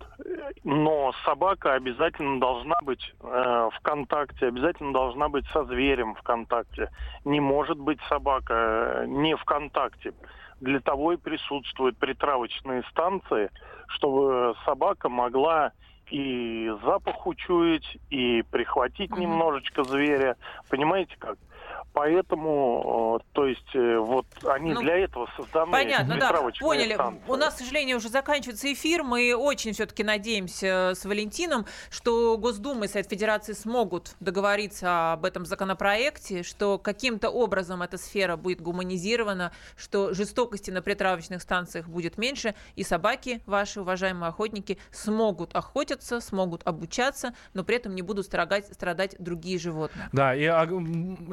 Но собака обязательно должна быть э, в контакте, обязательно должна быть со зверем в контакте. Не может быть собака э, не в контакте. Для того и присутствуют притравочные станции, чтобы собака могла и запах учуять, и прихватить немножечко зверя. Понимаете как? Поэтому, э, то есть, э, вот они Ну, для этого созданы. Понятно, да, поняли. станции. У нас, к сожалению, уже заканчивается эфир. Мы очень все-таки надеемся с Валентином, что Госдума и Совет Федерации смогут договориться об этом законопроекте, что каким-то образом эта сфера будет гуманизирована, что жестокости на притравочных станциях будет меньше, и собаки, ваши уважаемые охотники, смогут охотиться, смогут обучаться, но при этом не будут страдать, страдать другие животные. Да, и а,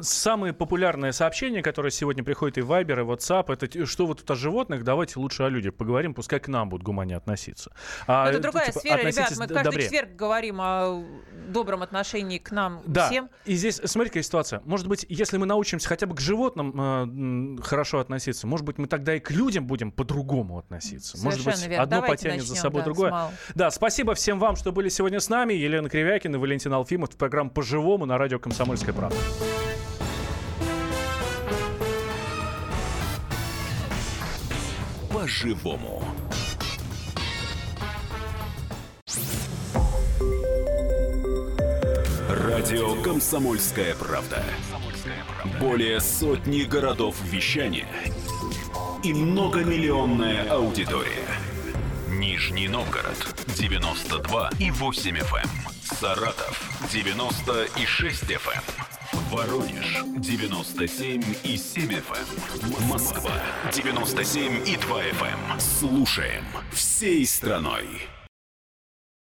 самые популярные сообщения, которые сегодня приходят и в Viber, и в WhatsApp, это что вы тут о животных, давайте лучше о людях поговорим, пускай к нам будут гумане относиться. А, это э, другая типа, сфера, ребят. Мы каждый добрее. четверг говорим о добром отношении к нам Да, всем. и здесь, смотри, какая ситуация. Может быть, если мы научимся хотя бы к животным э, хорошо относиться, может быть, мы тогда и к людям будем по-другому относиться. может быть, Совершенно верно. одно Давайте потянет за начнем, собой да, другое. Да, спасибо всем вам, что были сегодня с нами. Елена Кривякина, Валентин Алфимов. Программа «По-живому» на радио «Комсомольская правда». По-живому. Радио «Комсомольская правда». Более сотни городов вещания и многомиллионная аудитория. Нижний Новгород 92 и 8 FM. Саратов 96 FM. Воронеж 97 и 7 FM. Москва 97 и 2 FM. Слушаем всей страной.